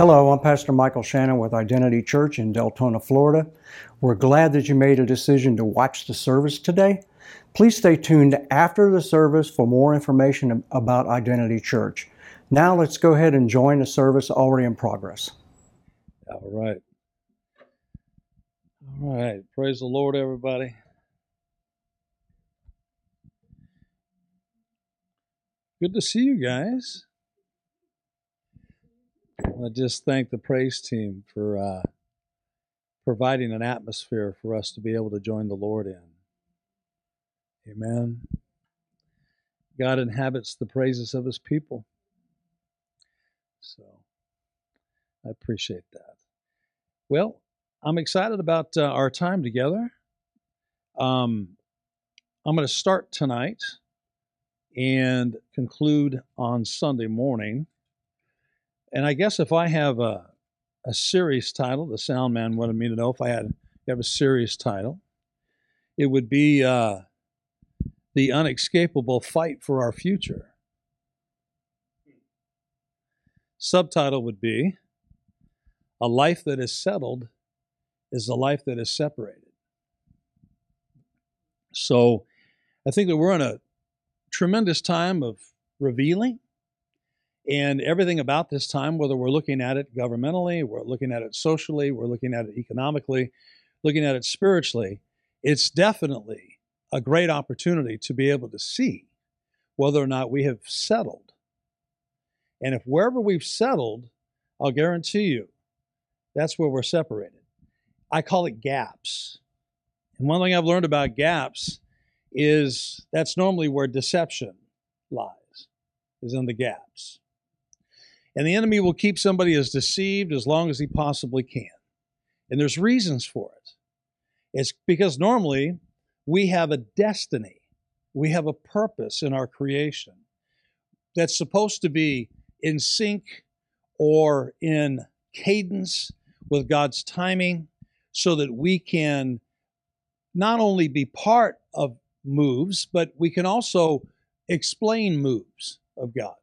Hello, I'm Pastor Michael Shannon with Identity Church in Deltona, Florida. We're glad that you made a decision to watch the service today. Please stay tuned after the service for more information about Identity Church. Now let's go ahead and join the service already in progress. All right. All right. Praise the Lord, everybody. Good to see you guys. I just thank the praise team for uh, providing an atmosphere for us to be able to join the Lord in. Amen. God inhabits the praises of his people. So I appreciate that. Well, I'm excited about uh, our time together. Um, I'm going to start tonight and conclude on Sunday morning. And I guess if I have a, a serious title, the sound man wanted me to know if I had have a serious title, it would be uh, the unescapable fight for our future. Subtitle would be A Life That Is Settled is a Life That Is Separated. So I think that we're in a tremendous time of revealing and everything about this time, whether we're looking at it governmentally, we're looking at it socially, we're looking at it economically, looking at it spiritually, it's definitely a great opportunity to be able to see whether or not we have settled. And if wherever we've settled, I'll guarantee you that's where we're separated. I call it gaps. And one thing I've learned about gaps is that's normally where deception lies, is in the gaps. And the enemy will keep somebody as deceived as long as he possibly can. And there's reasons for it. It's because normally we have a destiny, we have a purpose in our creation that's supposed to be in sync or in cadence with God's timing so that we can not only be part of moves, but we can also explain moves of God.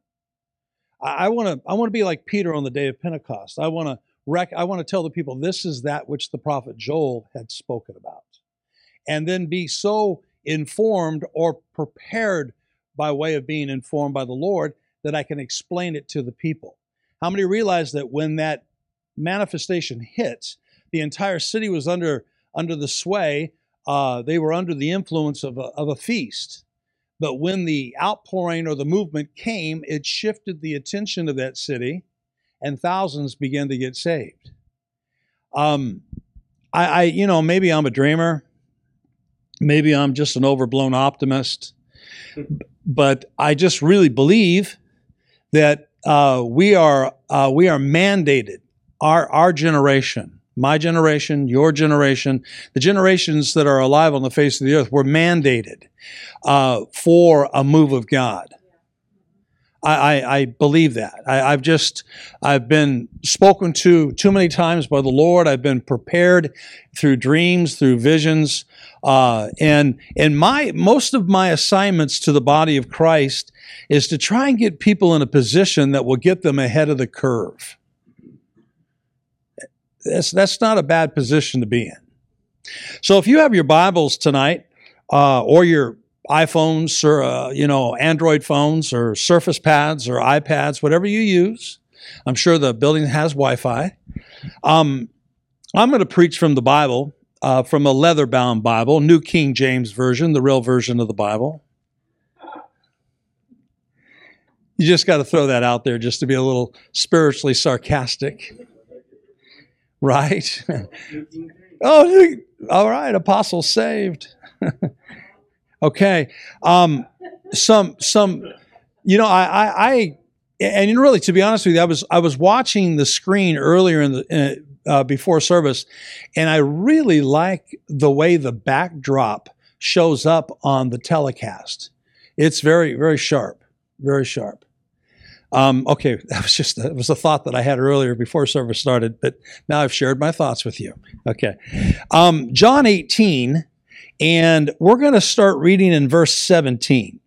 I want to I want to be like Peter on the day of Pentecost. I want to rec- I want to tell the people this is that which the prophet Joel had spoken about. And then be so informed or prepared by way of being informed by the Lord that I can explain it to the people. How many realize that when that manifestation hits, the entire city was under under the sway uh, they were under the influence of a, of a feast. But when the outpouring or the movement came, it shifted the attention of that city, and thousands began to get saved. Um, I, I, you know, maybe I'm a dreamer, maybe I'm just an overblown optimist, but I just really believe that uh, we are uh, we are mandated, our our generation, my generation, your generation, the generations that are alive on the face of the earth were mandated uh, for a move of God. I, I, I believe that. I, have just I've been spoken to too many times by the Lord. I've been prepared through dreams, through visions, uh, and and my most of my assignments to the body of Christ is to try and get people in a position that will get them ahead of the curve that's, that's not a bad position to be in. So if you have your Bibles tonight, uh, or your iPhones, or uh, you know Android phones, or Surface Pads, or iPads, whatever you use, I'm sure the building has Wi-Fi. Um, I'm going to preach from the Bible, uh, from a leather-bound Bible, New King James Version, the real version of the Bible. You just got to throw that out there just to be a little spiritually sarcastic right? oh, all right, apostle saved. okay, um, some some, you know, I, I, I, and really, to be honest with you, I was I was watching the screen earlier in the uh, before service, and I really like the way the backdrop shows up on the telecast. It's very very sharp, very sharp. Um, okay, that was just that was a thought that I had earlier before service started, but now I've shared my thoughts with you. Okay, um, John 18, and we're going to start reading in verse 17.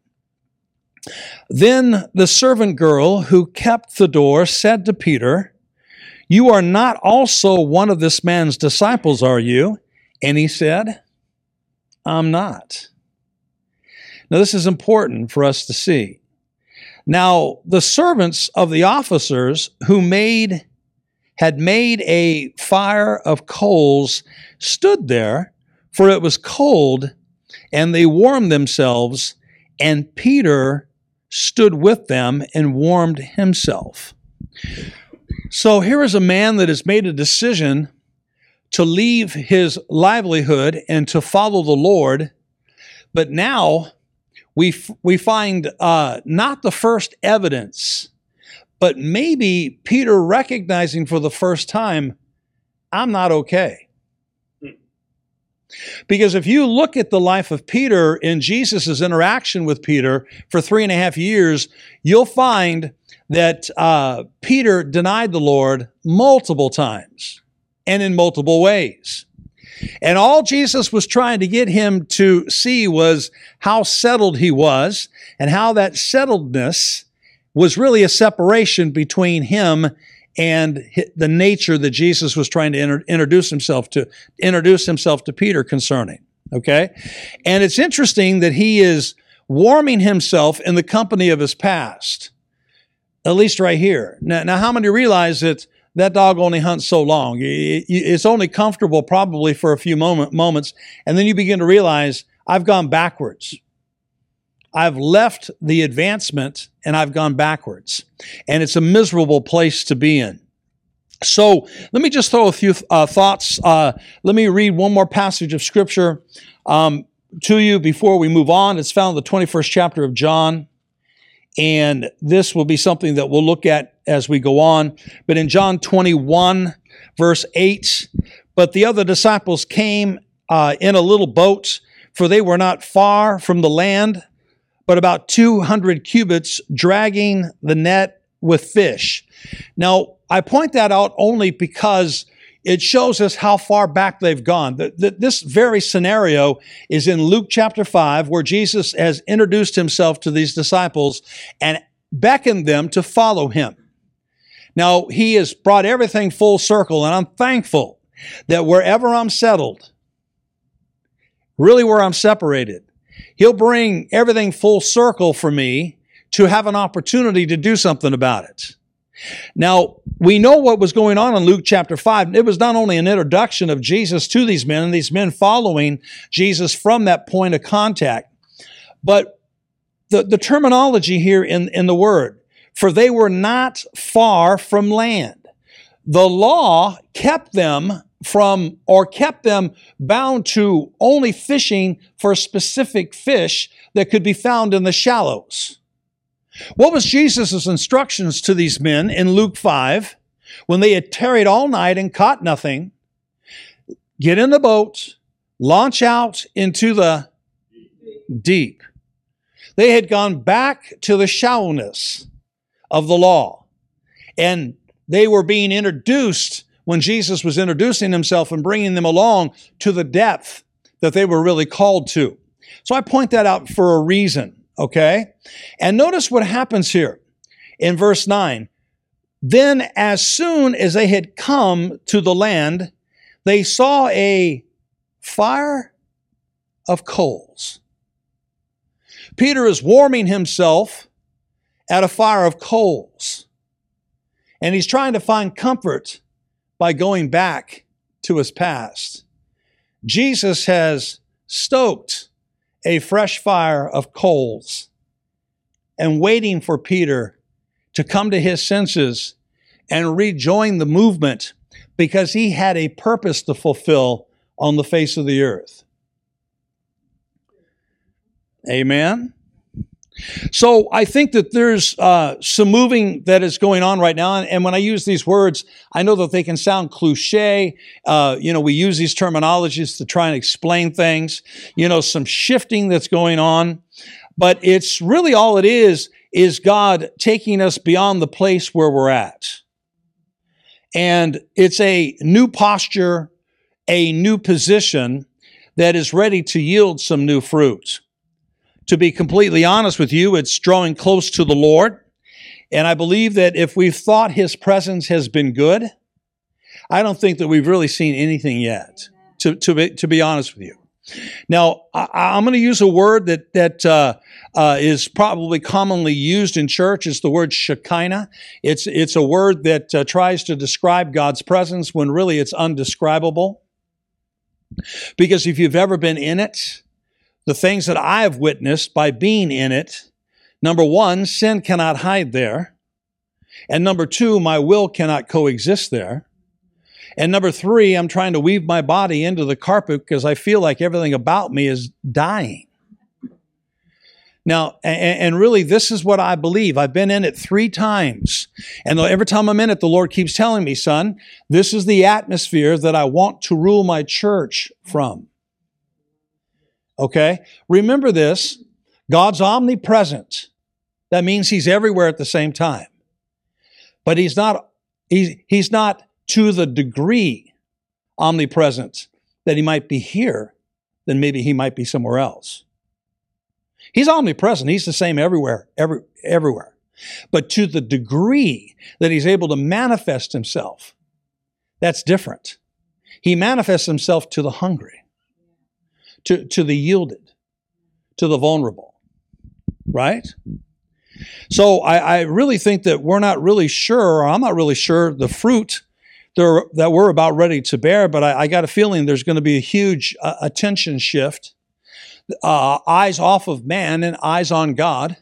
Then the servant girl who kept the door said to Peter, You are not also one of this man's disciples, are you? And he said, I'm not. Now, this is important for us to see. Now, the servants of the officers who made had made a fire of coals stood there, for it was cold, and they warmed themselves, and Peter stood with them and warmed himself. So here is a man that has made a decision to leave his livelihood and to follow the Lord, but now we, f- we find uh, not the first evidence, but maybe Peter recognizing for the first time, I'm not okay. Because if you look at the life of Peter in Jesus' interaction with Peter for three and a half years, you'll find that uh, Peter denied the Lord multiple times and in multiple ways. And all Jesus was trying to get him to see was how settled he was and how that settledness was really a separation between him and the nature that Jesus was trying to inter- introduce himself to introduce himself to Peter concerning. Okay? And it's interesting that he is warming himself in the company of his past. At least right here. Now, now how many realize that that dog only hunts so long. It's only comfortable probably for a few moment, moments, and then you begin to realize I've gone backwards. I've left the advancement and I've gone backwards. And it's a miserable place to be in. So let me just throw a few uh, thoughts. Uh, let me read one more passage of scripture um, to you before we move on. It's found in the 21st chapter of John. And this will be something that we'll look at as we go on. But in John 21, verse 8, but the other disciples came uh, in a little boat, for they were not far from the land, but about 200 cubits, dragging the net with fish. Now, I point that out only because it shows us how far back they've gone. The, the, this very scenario is in Luke chapter 5, where Jesus has introduced himself to these disciples and beckoned them to follow him. Now, he has brought everything full circle, and I'm thankful that wherever I'm settled, really where I'm separated, he'll bring everything full circle for me to have an opportunity to do something about it. Now, we know what was going on in Luke chapter 5. It was not only an introduction of Jesus to these men and these men following Jesus from that point of contact, but the, the terminology here in, in the word, for they were not far from land. The law kept them from, or kept them bound to only fishing for specific fish that could be found in the shallows. What was Jesus' instructions to these men in Luke 5 when they had tarried all night and caught nothing? Get in the boat, launch out into the deep. They had gone back to the shallowness of the law. And they were being introduced when Jesus was introducing himself and bringing them along to the depth that they were really called to. So I point that out for a reason. Okay? And notice what happens here in verse 9. Then, as soon as they had come to the land, they saw a fire of coals. Peter is warming himself at a fire of coals. And he's trying to find comfort by going back to his past. Jesus has stoked a fresh fire of coals and waiting for Peter to come to his senses and rejoin the movement because he had a purpose to fulfill on the face of the earth. Amen. So I think that there's uh, some moving that is going on right now, and when I use these words, I know that they can sound cliche. Uh, you know, we use these terminologies to try and explain things. You know, some shifting that's going on, but it's really all it is is God taking us beyond the place where we're at, and it's a new posture, a new position that is ready to yield some new fruit. To be completely honest with you, it's drawing close to the Lord. And I believe that if we've thought his presence has been good, I don't think that we've really seen anything yet, to, to, be, to be honest with you. Now, I, am going to use a word that, that uh, uh, is probably commonly used in church. It's the word Shekinah. It's, it's a word that uh, tries to describe God's presence when really it's undescribable. Because if you've ever been in it, the things that I have witnessed by being in it, number one, sin cannot hide there. And number two, my will cannot coexist there. And number three, I'm trying to weave my body into the carpet because I feel like everything about me is dying. Now, and, really, this is what I believe. I've been in it three times. And every time I'm in it, the Lord keeps telling me, son, this is the atmosphere that I want to rule my church from. Okay? Remember this God's omnipresent. That means he's everywhere at the same time. But he's not, he's, he's not to the degree omnipresent that he might be here, then maybe he might be somewhere else. He's omnipresent. He's the same everywhere, every, everywhere. But to the degree that he's able to manifest himself, that's different. He manifests himself to the hungry, to, to the yielded, to the vulnerable, right? So I, I really think that we're not really sure, or I'm not really sure, the fruit that we're about ready to bear, but I, I got a feeling there's going to be a huge uh, attention shift uh, eyes off of man and eyes on God.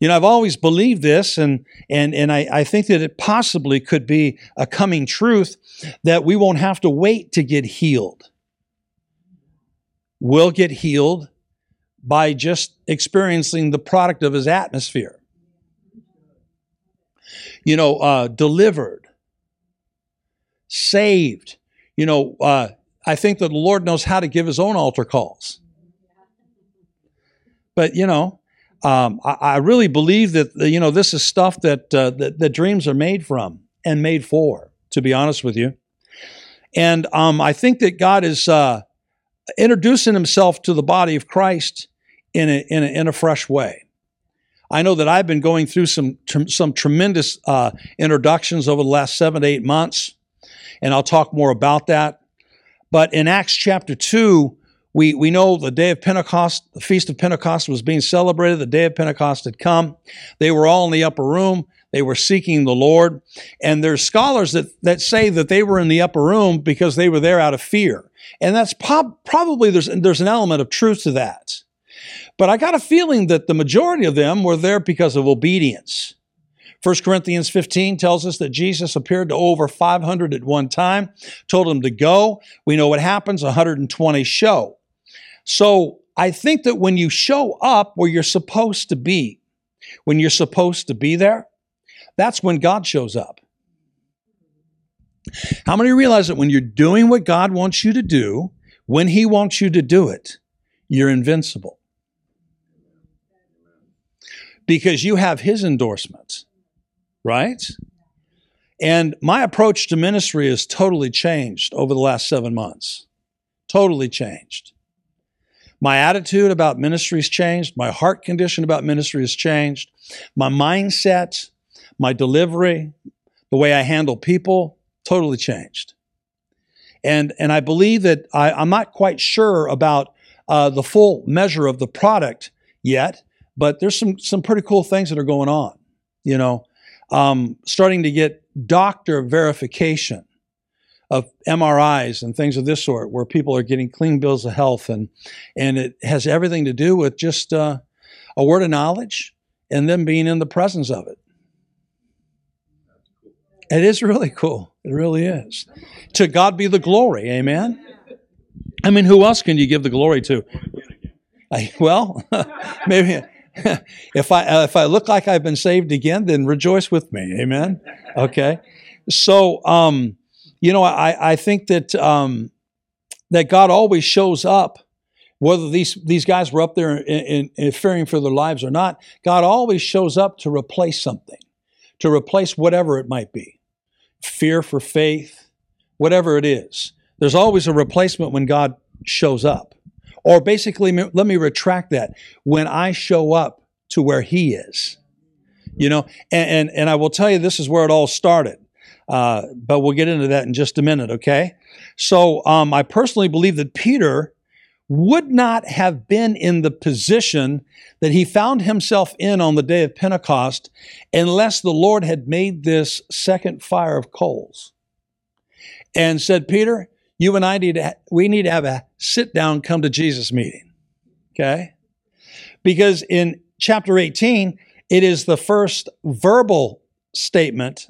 You know, I've always believed this, and and and I, I think that it possibly could be a coming truth that we won't have to wait to get healed. We'll get healed by just experiencing the product of his atmosphere. You know, uh, delivered, saved. You know, uh, I think that the Lord knows how to give his own altar calls. But, you know, um, I, I, really believe that, you know, this is stuff that, uh, that, that, dreams are made from and made for, to be honest with you. And um, I think that God is uh, introducing himself to the body of Christ in a, in a, in a fresh way. I know that I've been going through some, some tremendous uh, introductions over the last seven to eight months, and I'll talk more about that. But in Acts chapter 2, we, we know the day of Pentecost, the feast of Pentecost was being celebrated. The day of Pentecost had come. They were all in the upper room. They were seeking the Lord. And there's scholars that, that say that they were in the upper room because they were there out of fear. And that's probably, there's, there's an element of truth to that. But I got a feeling that the majority of them were there because of obedience. 1 Corinthians 15 tells us that Jesus appeared to over 500 at one time, told them to go. We know what happens 120 show. So I think that when you show up where you're supposed to be, when you're supposed to be there, that's when God shows up. How many realize that when you're doing what God wants you to do, when He wants you to do it, you're invincible? Because you have His endorsement right? And my approach to ministry has totally changed over the last seven months. Totally changed. My attitude about ministry has changed. My heart condition about ministry has changed. My mindset, my delivery, the way I handle people, totally changed. And, and I believe that I, am not quite sure about uh, the full measure of the product yet, but there's some, some pretty cool things that are going on. You know, um, starting to get doctor verification of MRIs and things of this sort, where people are getting clean bills of health, and and it has everything to do with just uh, a word of knowledge and them being in the presence of it. It is really cool. It really is. To God be the glory. Amen. I mean, who else can you give the glory to? I, well, maybe if I uh, if I look like I've been saved again, then rejoice with me. Amen. Okay. So um, you know, I I think that um, that God always shows up, whether these these guys were up there in, in, fearing for their lives or not. God always shows up to replace something, to replace whatever it might be, fear for faith, whatever it is. There's always a replacement when God shows up. Or basically, let me retract that. When I show up to where He is, you know, and, and, and I will tell you, this is where it all started. Uh, but we'll get into that in just a minute, okay? So um, I personally believe that Peter would not have been in the position that he found himself in on the day of Pentecost unless the Lord had made this second fire of coals and said, Peter, you and I need to, we need to have a sit down, come to Jesus meeting. Okay? Because in chapter 18, it is the first verbal statement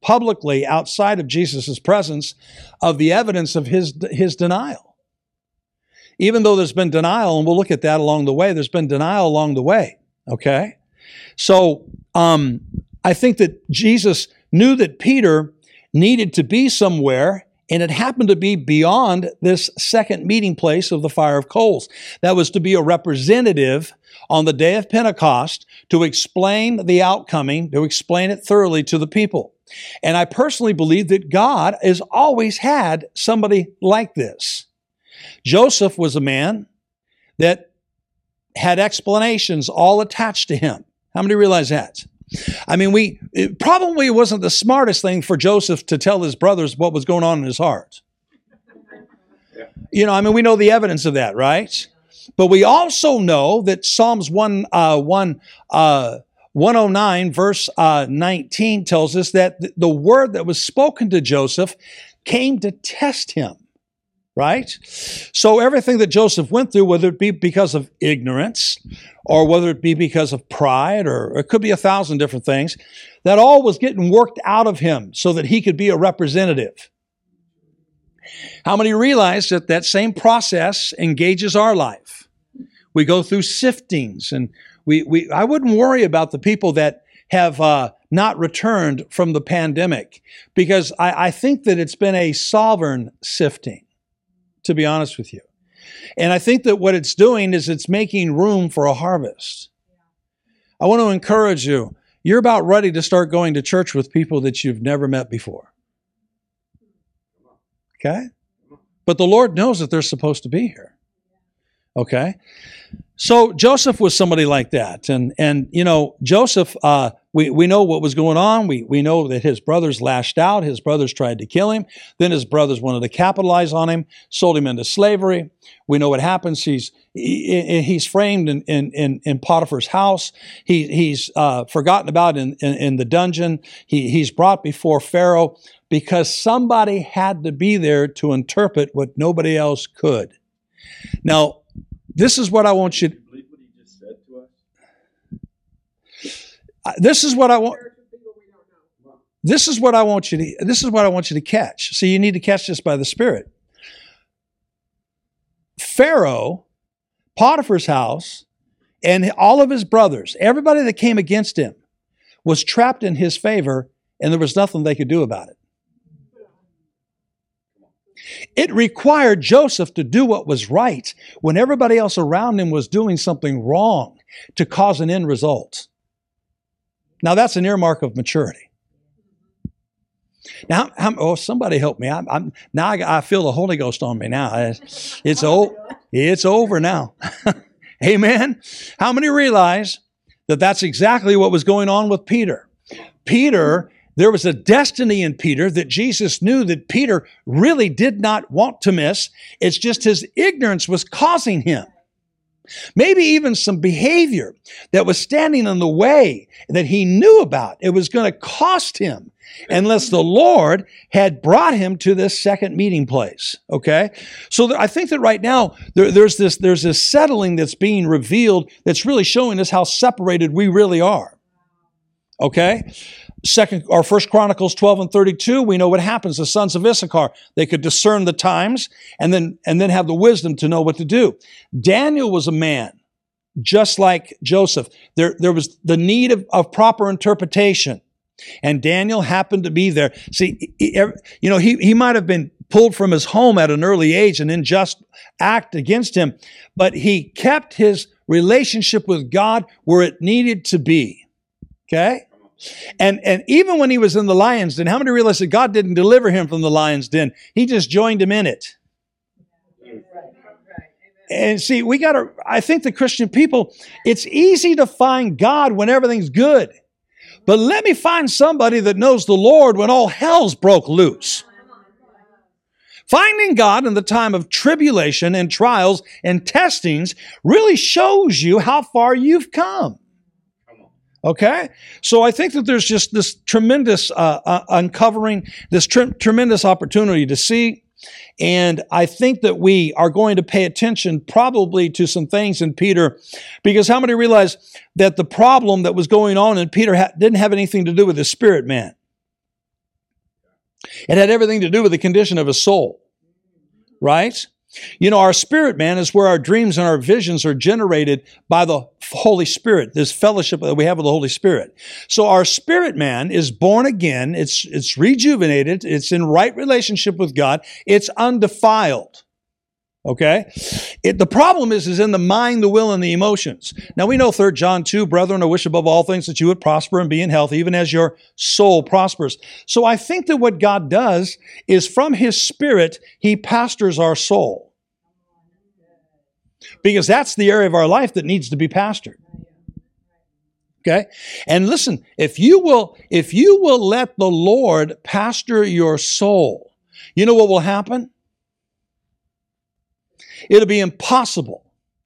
publicly outside of Jesus' presence of the evidence of his, his denial. Even though there's been denial, and we'll look at that along the way, there's been denial along the way. Okay? So um, I think that Jesus knew that Peter needed to be somewhere and it happened to be beyond this second meeting place of the fire of coals. That was to be a representative on the day of Pentecost to explain the outcoming, to explain it thoroughly to the people. And I personally believe that God has always had somebody like this. Joseph was a man that had explanations all attached to him. How many realize that? I mean, we it probably wasn't the smartest thing for Joseph to tell his brothers what was going on in his heart. You know, I mean, we know the evidence of that, right? But we also know that Psalms 1, uh, 1 uh, 109, verse uh, 19, tells us that the word that was spoken to Joseph came to test him right? So everything that Joseph went through, whether it be because of ignorance or whether it be because of pride or it could be a thousand different things, that all was getting worked out of him so that he could be a representative. How many realize that that same process engages our life? We go through siftings and we, we I wouldn't worry about the people that have uh, not returned from the pandemic because I, I think that it's been a sovereign sifting to be honest with you. And I think that what it's doing is it's making room for a harvest. I want to encourage you. You're about ready to start going to church with people that you've never met before. Okay? But the Lord knows that they're supposed to be here. Okay? So Joseph was somebody like that. And, and you know, Joseph, uh, we, we know what was going on. We, we know that his brothers lashed out. His brothers tried to kill him. Then his brothers wanted to capitalize on him, sold him into slavery. We know what happens. He's, he, he's framed in, in, in, Potiphar's house. He, he's uh, forgotten about in, in, in the dungeon. He, he's brought before Pharaoh because somebody had to be there to interpret what nobody else could. Now, this is what I want you. To, uh, this is what I want. This is what I want you to. This is what I want you to catch. See, you need to catch this by the Spirit. Pharaoh, Potiphar's house, and all of his brothers, everybody that came against him, was trapped in his favor, and there was nothing they could do about it. It required Joseph to do what was right when everybody else around him was doing something wrong to cause an end result. Now, that's an earmark of maturity. Now, I'm, oh, somebody help me. I'm, I'm now I, I, feel the Holy Ghost on me now. It's, it's, over now. Amen. How many realize that that's exactly what was going on with Peter? Peter there was a destiny in Peter that Jesus knew that Peter really did not want to miss. It's just his ignorance was causing him. Maybe even some behavior that was standing in the way that he knew about. It was going to cost him unless the Lord had brought him to this second meeting place. Okay? So I think that right now there, there's this there's this settling that's being revealed that's really showing us how separated we really are. Okay? Second or first chronicles 12 and 32 we know what happens. The sons of issachar they could discern the times and then and then have the wisdom to know what to do. Daniel was a man just like joseph. There, there was the need of, of proper interpretation. And daniel happened to be there. See you know he, he might have been pulled from his home at an early age and unjust act against him but he kept his relationship with god where it needed to be. Okay and, and even when he was in the lion's den, how many realize that God didn't deliver him from the lion's den? He just joined him in it. And see, we got to, I think the Christian people, it's easy to find God when everything's good. But let me find somebody that knows the Lord when all hell's broke loose. Finding God in the time of tribulation and trials and testings really shows you how far you've come. Okay? So I think that there's just this tremendous uh, uh, uncovering, this tr- tremendous opportunity to see. And I think that we are going to pay attention probably to some things in Peter, because how many realize that the problem that was going on in Peter ha- didn't have anything to do with his spirit man? It had everything to do with the condition of his soul, right? You know, our spirit man is where our dreams and our visions are generated by the Holy Spirit, this fellowship that we have with the Holy Spirit. So our spirit man is born again, it's, it's rejuvenated, it's in right relationship with God, it's undefiled. Okay? It, the problem is, is in the mind, the will, and the emotions. Now we know 3 John 2, brethren, I wish above all things that you would prosper and be in health, even as your soul prospers. So I think that what God does is from his spirit, he pastors our soul. Because that's the area of our life that needs to be pastored. Okay? And listen, if you will, if you will let the Lord pastor your soul, you know what will happen? It'll be impossible,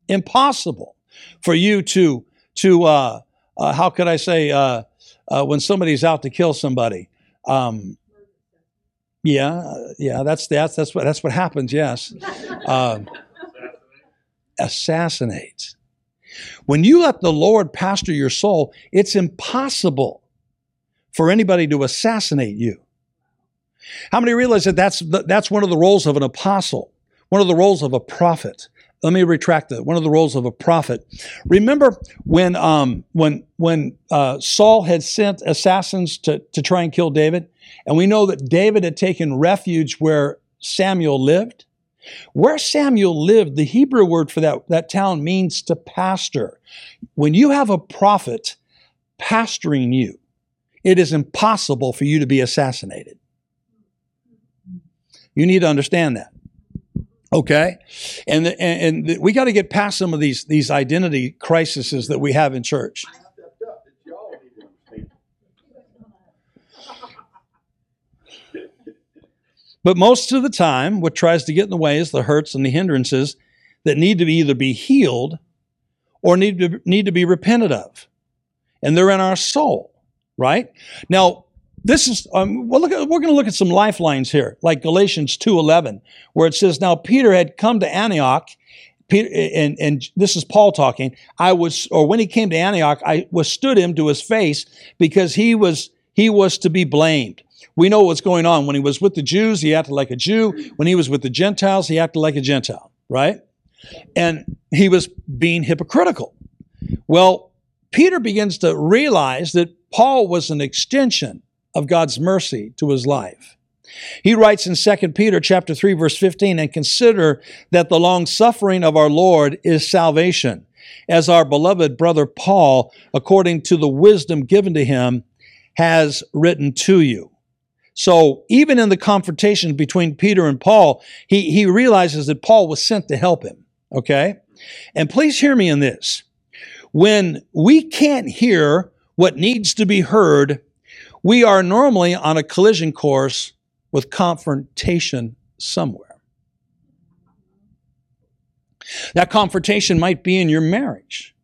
impossible for you to, to uh, uh, how could I say, uh, uh, when somebody's out to kill somebody. Um, yeah, yeah, that's that's that's what that's what happens. Yes, uh, assassinate. When you let the Lord pastor your soul, it's impossible for anybody to assassinate you. How many realize that that's that's one of the roles of an apostle? One of the roles of a prophet. Let me retract that. One of the roles of a prophet. Remember when um, when when uh, Saul had sent assassins to to try and kill David, and we know that David had taken refuge where Samuel lived. Where Samuel lived, the Hebrew word for that, that town means to pastor. When you have a prophet pastoring you, it is impossible for you to be assassinated. You need to understand that. Okay, and the, and, and we got to get past some of these these identity crises that we have in church. But most of the time, what tries to get in the way is the hurts and the hindrances that need to be either be healed or need to need to be repented of, and they're in our soul, right? Now, this is um, look at, we're going to look at some lifelines here like galatians 2.11 where it says now peter had come to antioch peter, and, and this is paul talking i was or when he came to antioch i withstood him to his face because he was he was to be blamed. We know what's going on. When he was with the jews he acted like a jew. When he was with the gentiles he acted like a gentile right? And he was being hypocritical. Well peter begins to realize that paul was an extension of God's mercy to his life. He writes in 2 Peter chapter 3 verse 15 and consider that the long suffering of our Lord is salvation as our beloved brother Paul according to the wisdom given to him has written to you. So even in the confrontation between Peter and Paul, he, he realizes that Paul was sent to help him. Okay? And please hear me in this. When we can't hear what needs to be heard, we are normally on a collision course with confrontation somewhere. That confrontation might be in your marriage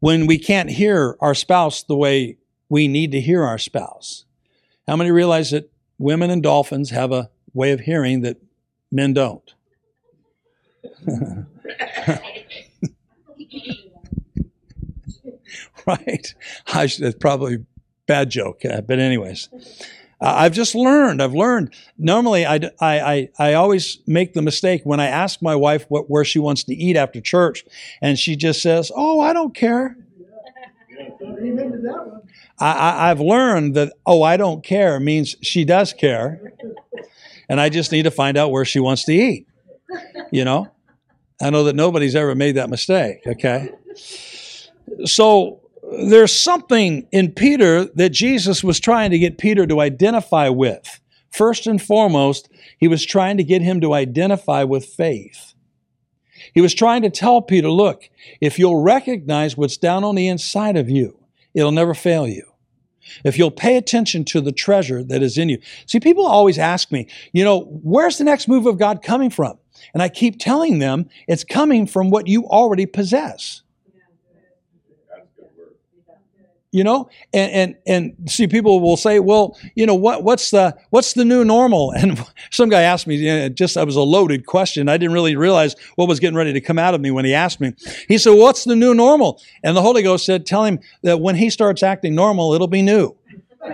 when we can't hear our spouse the way we need to hear our spouse. How many realize that women and dolphins have a way of hearing that men don't? right? I should, probably bad joke. Uh, but anyways, I've just learned. I've learned. Normally, I, I, I, I, always make the mistake when I ask my wife what, where she wants to eat after church, and she just says, "Oh, I don't care." I, I've learned that "oh, I don't care" means she does care, and I just need to find out where she wants to eat. You know, I know that nobody's ever made that mistake. Okay, so there's something in Peter that Jesus was trying to get Peter to identify with. First and foremost, he was trying to get him to identify with faith. He was trying to tell Peter, look, if you'll recognize what's down on the inside of you, it'll never fail you. if you'll pay attention to the treasure that is in you. See, people always ask me, you know, where's the next move of God coming from? And I keep telling them it's coming from what you already possess. You know, and, and and see, people will say, "Well, you know what? What's the what's the new normal?" And some guy asked me, just that was a loaded question. I didn't really realize what was getting ready to come out of me when he asked me. He said, "What's the new normal?" And the Holy Ghost said, "Tell him that when he starts acting normal, it'll be new."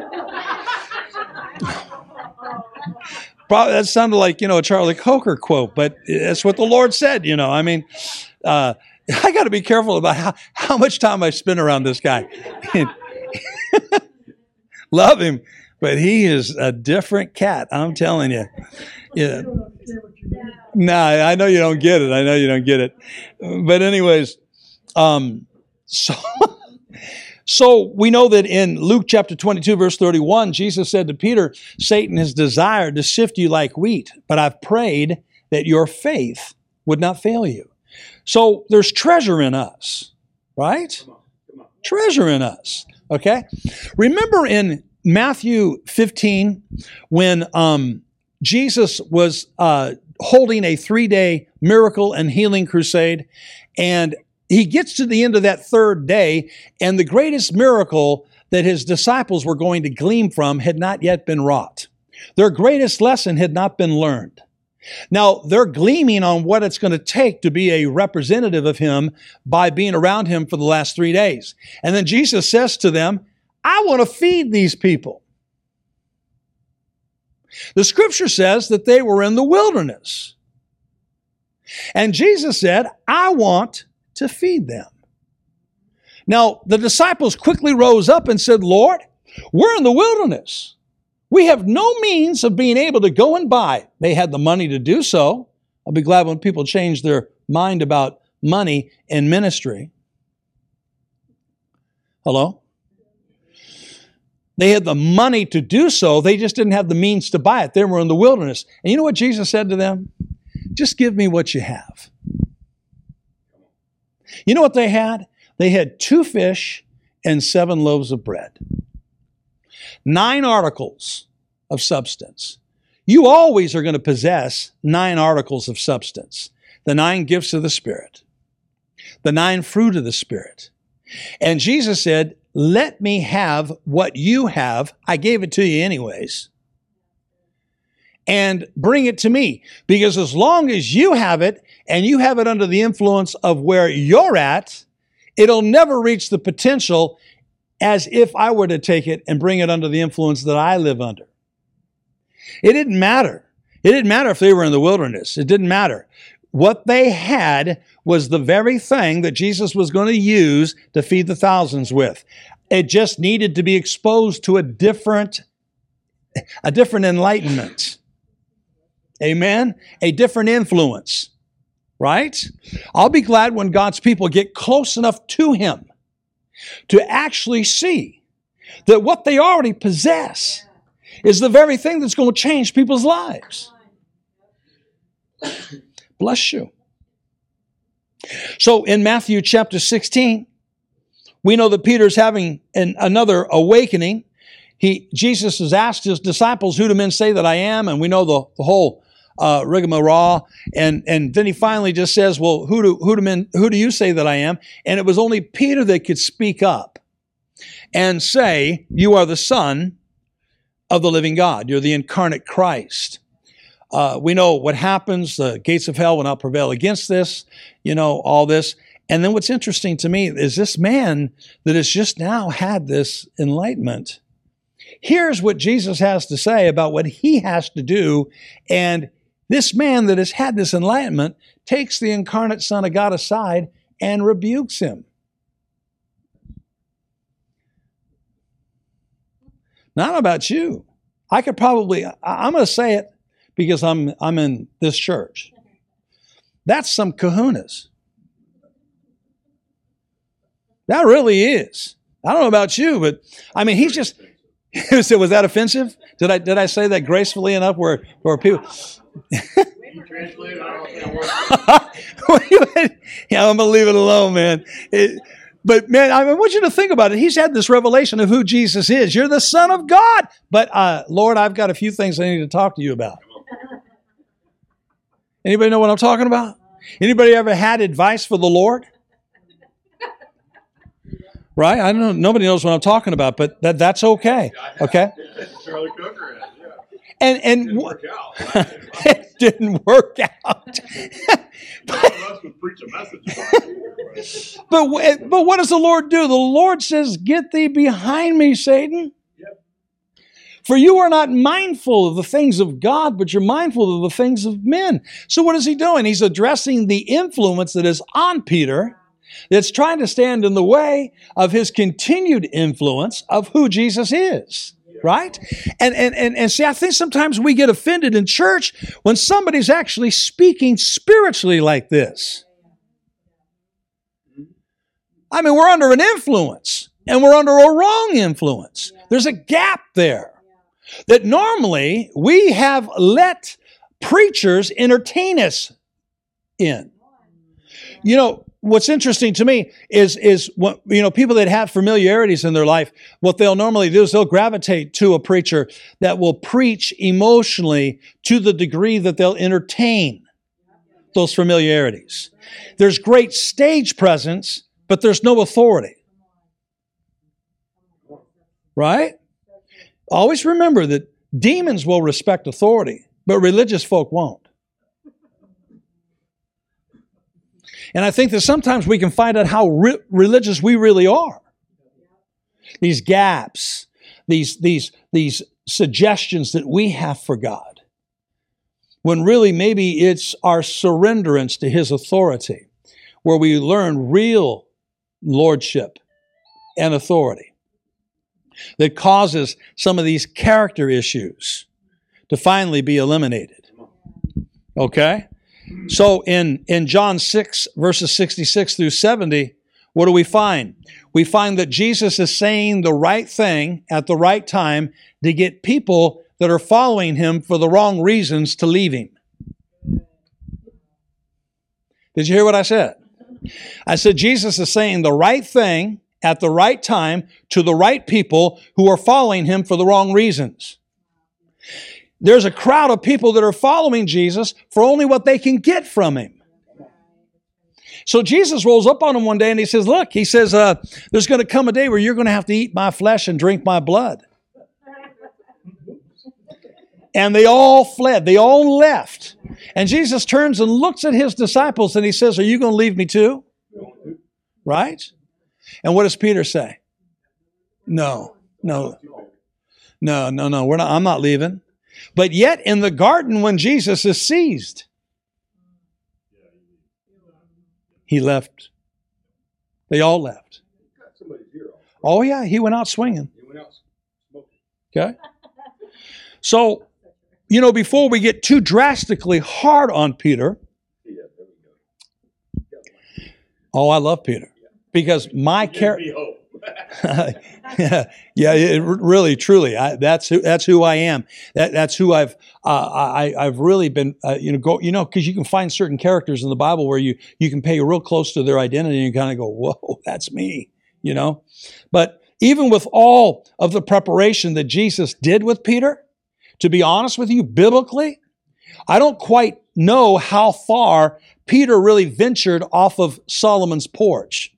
Probably, that sounded like you know a Charlie Coker quote, but that's what the Lord said. You know, I mean, uh, I got to be careful about how, how much time I spend around this guy. Love him, but he is a different cat. I'm telling you. Yeah. Nah, I know you don't get it. I know you don't get it. But anyways, um, so. So we know that in Luke chapter 22, verse 31, Jesus said to Peter, Satan has desired to sift you like wheat, but I've prayed that your faith would not fail you. So there's treasure in us, right? Come on, come on. Treasure in us, okay? Remember in Matthew 15 when um, Jesus was uh, holding a three day miracle and healing crusade, and he gets to the end of that third day, and the greatest miracle that his disciples were going to glean from had not yet been wrought. Their greatest lesson had not been learned. Now, they're gleaming on what it's going to take to be a representative of him by being around him for the last three days. And then Jesus says to them, I want to feed these people. The scripture says that they were in the wilderness. And Jesus said, I want to feed them. Now, the disciples quickly rose up and said, Lord, we're in the wilderness. We have no means of being able to go and buy. They had the money to do so. I'll be glad when people change their mind about money and ministry. Hello? They had the money to do so, they just didn't have the means to buy it. They were in the wilderness. And you know what Jesus said to them? Just give me what you have. You know what they had? They had two fish and seven loaves of bread. Nine articles of substance. You always are going to possess nine articles of substance the nine gifts of the Spirit, the nine fruit of the Spirit. And Jesus said, Let me have what you have. I gave it to you anyways. And bring it to me. Because as long as you have it, and you have it under the influence of where you're at, it'll never reach the potential as if I were to take it and bring it under the influence that I live under. It didn't matter. It didn't matter if they were in the wilderness. It didn't matter. What they had was the very thing that Jesus was going to use to feed the thousands with. It just needed to be exposed to a different, a different enlightenment. Amen? A different influence right? I'll be glad when God's people get close enough to Him to actually see that what they already possess is the very thing that's going to change people's lives. Bless you. So in Matthew chapter 16, we know that Peter's having an, another awakening. He, Jesus has asked his disciples, Who do men say that I am? And we know the, the whole uh, rigmarole, and and then he finally just says, "Well, who do who do men who do you say that I am?" And it was only Peter that could speak up and say, "You are the Son of the living God. You're the incarnate Christ." Uh, we know what happens. The gates of hell will not prevail against this. You know all this. And then what's interesting to me is this man that has just now had this enlightenment. Here's what Jesus has to say about what he has to do, and this man that has had this enlightenment takes the incarnate Son of God aside and rebukes him. Not about you. I could probably, I'm going to say it because I'm, I'm in this church. That's some kahunas. That really is. I don't know about you, but I mean, he's just. was that offensive? Did I did I say that gracefully enough where where people? yeah, I'm gonna leave it alone, man. It, but man, I want you to think about it. He's had this revelation of who Jesus is. You're the Son of God. But uh, Lord, I've got a few things I need to talk to you about. Anybody know what I'm talking about? Anybody ever had advice for the Lord? Right? I don't know. Nobody knows what I'm talking about, but that, that's okay. Okay? Charlie Cooker. And and Didn't work out. it didn't work out. None of us would preach a message about it. But but what does the Lord do? The Lord says, "Get thee behind me, Satan." Yep. For you are not mindful of the things of God, but you're mindful of the things of men. So what is he doing? He's addressing the influence that is on Peter that's trying to stand in the way of his continued influence of who Jesus is. Right? And, and, and, and see, I think sometimes we get offended in church when somebody's actually speaking spiritually like this. I mean, we're under an influence and we're under a wrong influence. There's a gap there that normally we have let preachers entertain us in. You know, what's interesting to me is is what you know people that have familiarities in their life what they'll normally do is they'll gravitate to a preacher that will preach emotionally to the degree that they'll entertain those familiarities. There's great stage presence but there's no authority. Right? Always remember that demons will respect authority but religious folk won't And I think that sometimes we can find out how re- religious we really are. These gaps, these, these, these suggestions that we have for God, when really maybe it's our surrenderance to His authority, where we learn real lordship and authority that causes some of these character issues to finally be eliminated. Okay? So in, in John 6, verses 66 through 70, what do we find? We find that Jesus is saying the right thing at the right time to get people that are following him for the wrong reasons to leave him. Did you hear what I said? I said Jesus is saying the right thing at the right time to the right people who are following him for the wrong reasons. There's a crowd of people that are following Jesus for only what they can get from him. So Jesus rolls up on him one day and he says, Look, he says, uh, there's going to come a day where you're going to have to eat my flesh and drink my blood. And they all fled, they all left. And Jesus turns and looks at his disciples and he says, Are you going to leave me too? Right? And what does Peter say? No, no, no, no, no. We're not, I'm not leaving. But yet, in the garden, when Jesus is seized, he left. They all left. Oh, yeah, he went out swinging. Okay? So, you know, before we get too drastically hard on Peter, oh, I love Peter because my character. yeah, yeah, really, truly, I, that's who that's who I am. That that's who I've uh, I I've really been uh, you know go you know because you can find certain characters in the Bible where you you can pay real close to their identity and kind of go whoa that's me you know, but even with all of the preparation that Jesus did with Peter, to be honest with you, biblically, I don't quite know how far Peter really ventured off of Solomon's porch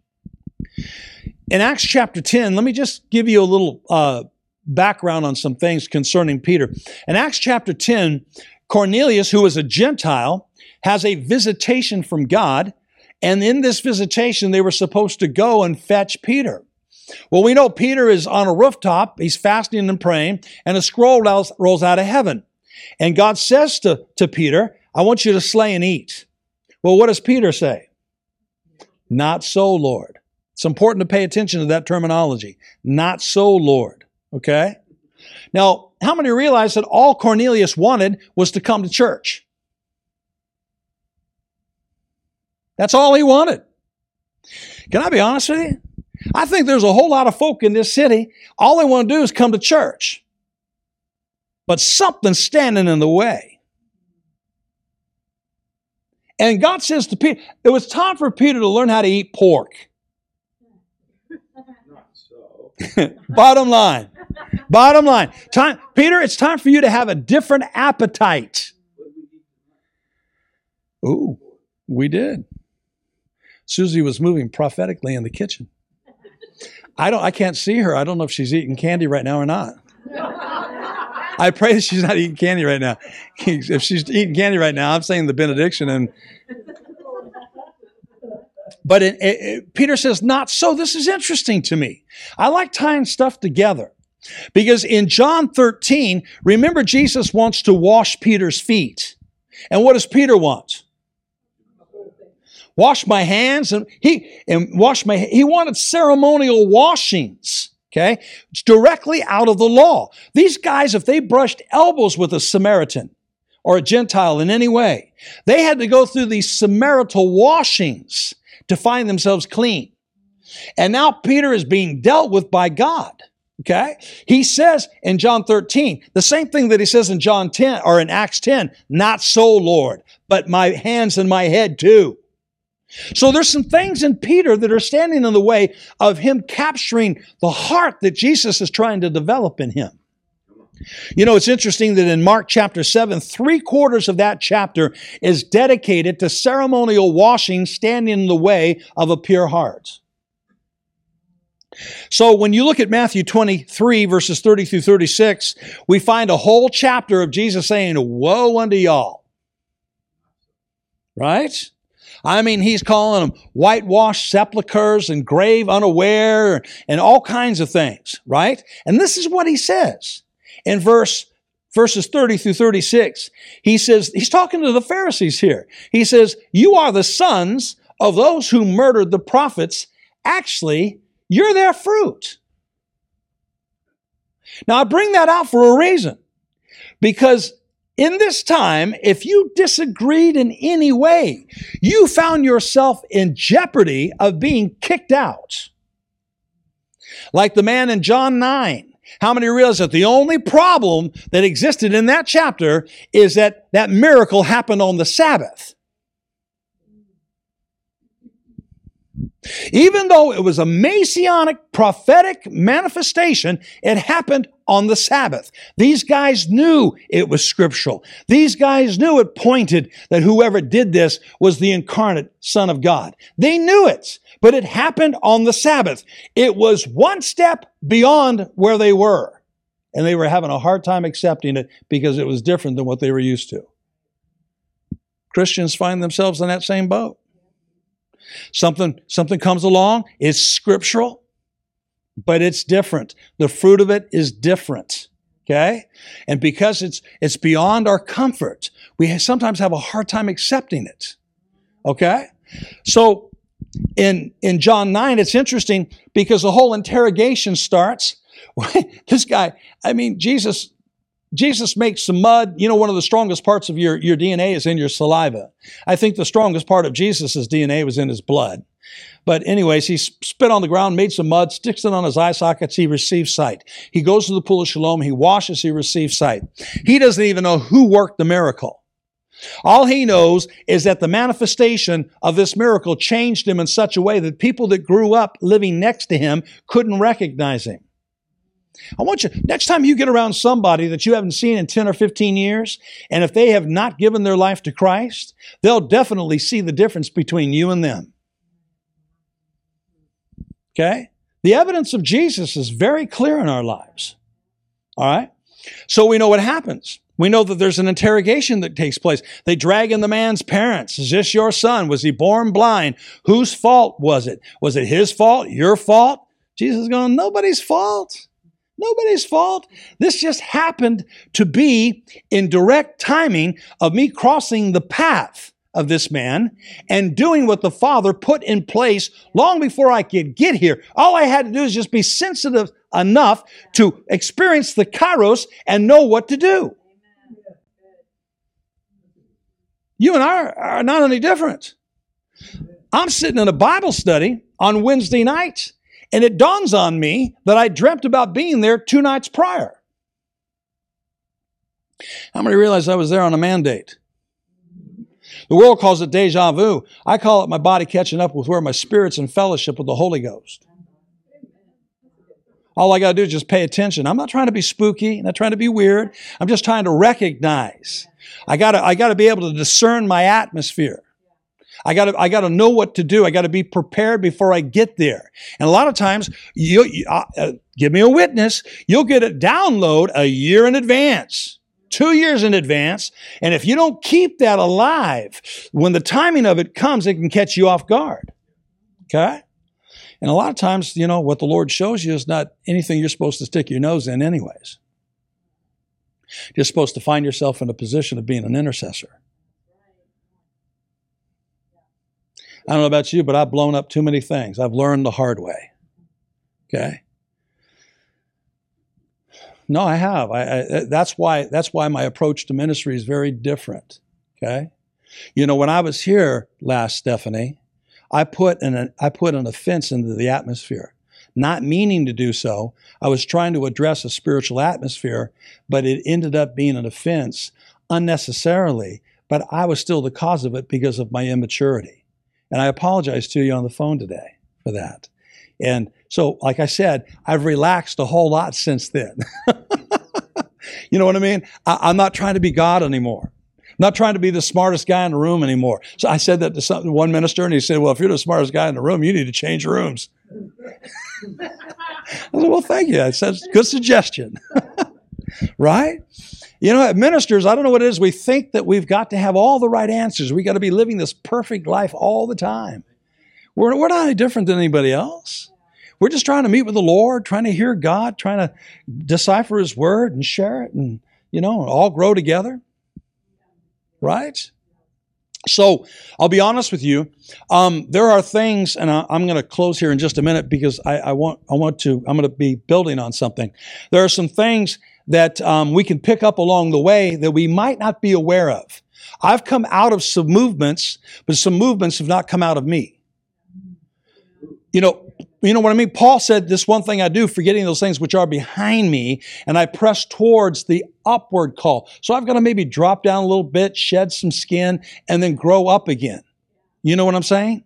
in Acts chapter 10, let me just give you a little uh, background on some things concerning Peter. In Acts chapter 10, Cornelius, who was a Gentile, has a visitation from God. And in this visitation, they were supposed to go and fetch Peter. Well, we know Peter is on a rooftop, he's fasting and praying, and a scroll rolls out of heaven. And God says to, to Peter, I want you to slay and eat. Well, what does Peter say? Not so, Lord. It's important to pay attention to that terminology. Not so, Lord. Okay? Now, how many realize that all Cornelius wanted was to come to church? That's all he wanted. Can I be honest with you? I think there's a whole lot of folk in this city, all they want to do is come to church. But something's standing in the way. And God says to Peter, it was time for Peter to learn how to eat pork. Bottom line. Bottom line. Time, Peter, it's time for you to have a different appetite. Ooh, we did. Susie was moving prophetically in the kitchen. I don't I can't see her. I don't know if she's eating candy right now or not. I pray that she's not eating candy right now. If she's eating candy right now, I'm saying the benediction and but it, it, it, Peter says, not so. This is interesting to me. I like tying stuff together because in John 13, remember, Jesus wants to wash Peter's feet. And what does Peter want? Wash my hands and he and wash my he wanted ceremonial washings. Okay? It's directly out of the law. These guys, if they brushed elbows with a Samaritan or a Gentile in any way, they had to go through these Samarital washings to find themselves clean. And now Peter is being dealt with by God. Okay? He says in John 13, the same thing that he says in John 10 or in Acts 10, not so, Lord, but my hands and my head too. So there's some things in Peter that are standing in the way of him capturing the heart that Jesus is trying to develop in him. You know, it's interesting that in Mark chapter 7, three quarters of that chapter is dedicated to ceremonial washing standing in the way of a pure heart. So when you look at Matthew 23, verses 30 through 36, we find a whole chapter of Jesus saying, Woe unto y'all. Right? I mean, he's calling them whitewashed sepulchres and grave unaware and all kinds of things, right? And this is what he says in verse verses 30 through 36. He says, he's talking to the Pharisees here. He says, You are the sons of those who murdered the prophets. Actually, you're their fruit. Now, I bring that out for a reason. Because in this time, if you disagreed in any way, you found yourself in jeopardy of being kicked out. Like the man in John 9. How many realize that the only problem that existed in that chapter is that that miracle happened on the Sabbath? Even though it was a messianic prophetic manifestation, it happened on the Sabbath. These guys knew it was scriptural. These guys knew it pointed that whoever did this was the incarnate Son of God. They knew it, but it happened on the Sabbath. It was one step beyond where they were, and they were having a hard time accepting it because it was different than what they were used to. Christians find themselves in that same boat. Something, something comes along, it's scriptural, but it's different. The fruit of it is different. Okay? And because it's, it's beyond our comfort, we sometimes have a hard time accepting it. Okay? So in, in John 9, it's interesting because the whole interrogation starts. this guy, I mean, Jesus Jesus makes some mud. You know, one of the strongest parts of your, your DNA is in your saliva. I think the strongest part of Jesus' DNA was in his blood. But anyways, he spit on the ground, made some mud, sticks it on his eye sockets, he receives sight. He goes to the pool of Siloam, he washes, he receives sight. He doesn't even know who worked the miracle. All he knows is that the manifestation of this miracle changed him in such a way that people that grew up living next to him couldn't recognize him. I want you, next time you get around somebody that you haven't seen in 10 or 15 years, and if they have not given their life to Christ, they'll definitely see the difference between you and them. Okay? The evidence of Jesus is very clear in our lives. All right? So we know what happens. We know that there's an interrogation that takes place. They drag in the man's parents. Is this your son? Was he born blind? Whose fault was it? Was it his fault? Your fault? Jesus is going, nobody's fault. Nobody's fault. This just happened to be in direct timing of me crossing the path of this man and doing what the Father put in place long before I could get here. All I had to do is just be sensitive enough to experience the kairos and know what to do. You and I are not any different. I'm sitting in a Bible study on Wednesday night and it dawns on me that I dreamt about being there two nights prior. How many realize I was there on a mandate? The world calls it deja vu. I call it my body catching up with where my spirit's in fellowship with the Holy Ghost. All I got to do is just pay attention. I'm not trying to be spooky, I'm not trying to be weird. I'm just trying to recognize. I got to I got to be able to discern my atmosphere. I got to I got to know what to do. I got to be prepared before I get there. And a lot of times, you, you uh, uh, give me a witness. You'll get a download a year in advance, two years in advance, and if you don't keep that alive, when the timing of it comes, it can catch you off guard. Okay. And a lot of times, you know, what the Lord shows you is not anything you're supposed to stick your nose in, anyways. You're supposed to find yourself in a position of being an intercessor. I don't know about you, but I've blown up too many things. I've learned the hard way. Okay. No, I have. I, I, that's why. That's why my approach to ministry is very different. Okay. You know, when I was here last, Stephanie, I put an I put an offense into the atmosphere, not meaning to do so. I was trying to address a spiritual atmosphere, but it ended up being an offense unnecessarily. But I was still the cause of it because of my immaturity. And I apologize to you on the phone today for that. And so, like I said, I've relaxed a whole lot since then. you know what I mean? I, am not trying to be God anymore. I'm not trying to be the smartest guy in the room anymore. So I said that to some, one minister, and he said, Well, if you're the smartest guy in the room, you need to change rooms. I said, Well, thank you. I a Good suggestion. right? You know, ministers, I don't know what it is. We think that we've got to have all the right answers. We got to be living this perfect life all the time. We're, we're not any different than anybody else. We're just trying to meet with the Lord, trying to hear God, trying to decipher His Word and share it and, you know, all grow together. Right? So I'll be honest with you. Um, there are things, and I, am going to close here in just a minute because I, I, want I want to I'm going to be building on something. There are some things that um, we can pick up along the way that we might not be aware of. I've come out of some movements, but some movements have not come out of me. You know, you know what I mean? Paul said, This one thing I do, forgetting those things which are behind me, and I press towards the upward call. So I've got to maybe drop down a little bit, shed some skin, and then grow up again. You know what I'm saying?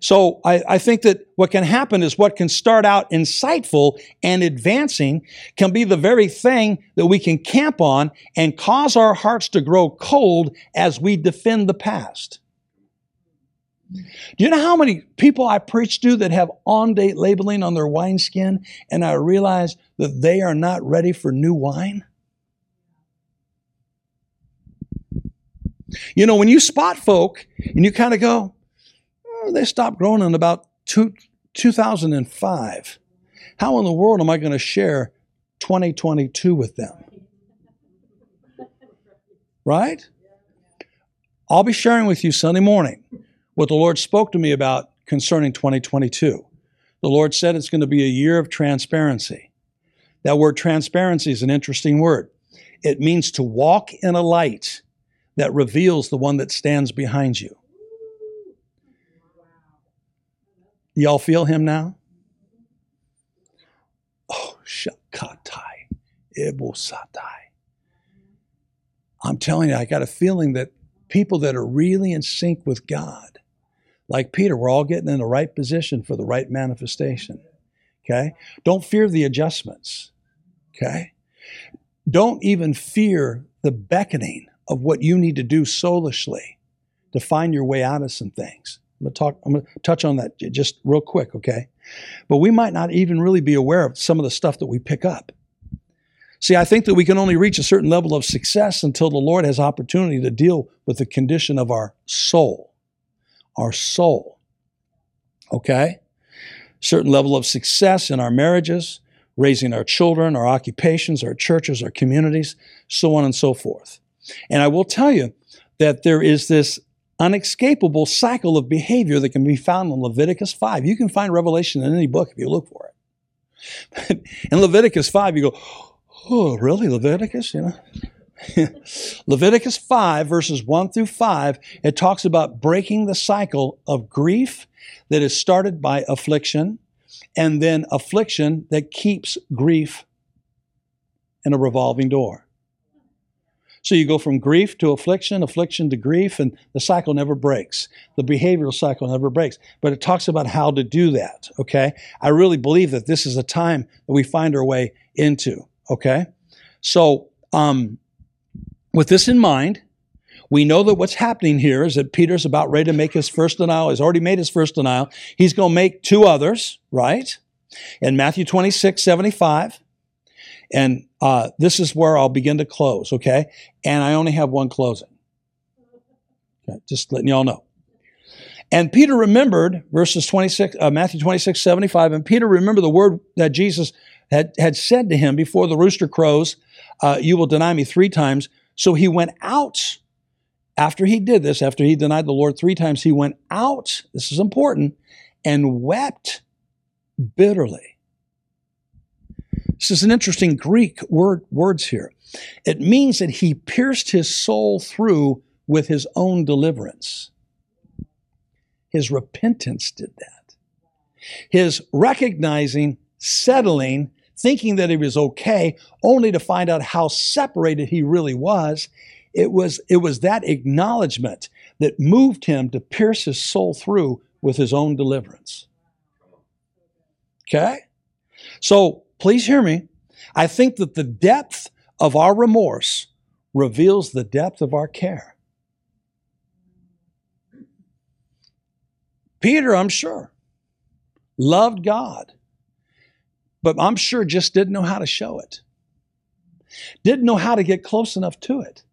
So I, I, think that what can happen is what can start out insightful and advancing can be the very thing that we can camp on and cause our hearts to grow cold as we defend the past. Do you know how many people I preach to that have on date labeling on their wineskin and I realize that they are not ready for new wine? You know, when you spot folk and you kind of go, oh, they stopped growing in about two, 2005. How in the world am I going to share 2022 with them? Right? I'll be sharing with you Sunday morning what the Lord spoke to me about concerning 2022. The Lord said it's going to be a year of transparency. That word transparency is an interesting word. It means to walk in a light that reveals the one that stands behind you. Y'all feel him now? Oh, shakatai, ebosatai. I'm telling you, I got a feeling that people that are really in sync with God, like Peter, we're all getting in the right position for the right manifestation. Okay? Don't fear the adjustments. Okay? Don't even fear the beckoning of what you need to do soulishly to find your way out of some things. I'm to talk. I'm to touch on that just real quick, okay? But we might not even really be aware of some of the stuff that we pick up. See, I think that we can only reach a certain level of success until the Lord has opportunity to deal with the condition of our soul. Our soul. Okay? Certain level of success in our marriages, raising our children, our occupations, our churches, our communities, so on and so forth. And I will tell you that there is this unescapable cycle of behavior that can be found in Leviticus 5. You can find Revelation in any book if you look for it. in Leviticus 5, you go, oh, really, Leviticus? You know? Leviticus 5, verses 1 through 5, it talks about breaking the cycle of grief that is started by affliction, and then affliction that keeps grief in a revolving door. So you go from grief to affliction, affliction to grief, and the cycle never breaks. The behavioral cycle never breaks. But it talks about how to do that, okay? I really believe that this is a time that we find our way into, okay? So, um, with this in mind, we know that what's happening here is that Peter's about ready to make his first denial. He's already made his first denial. He's going to make two others, right? In Matthew 26, 75. And uh, this is where I'll begin to close, okay? And I only have one closing. Okay, just letting y'all know. And Peter remembered verses 26, uh, Matthew 26, 75, and Peter remembered the word that Jesus had, had said to him before the rooster crows, uh, You will deny me three times. So he went out after he did this, after he denied the Lord three times, he went out, this is important, and wept bitterly. This is an interesting Greek word words here. It means that he pierced his soul through with his own deliverance. His repentance did that. His recognizing, settling, thinking that he was okay, only to find out how separated he really was. It was, it was that acknowledgement that moved him to pierce his soul through with his own deliverance. Okay? So please hear me. I think that the depth of our remorse reveals the depth of our care. Peter, I'm sure, loved God, but I'm sure just didn't know how to show it. Didn't know how to get close enough to it.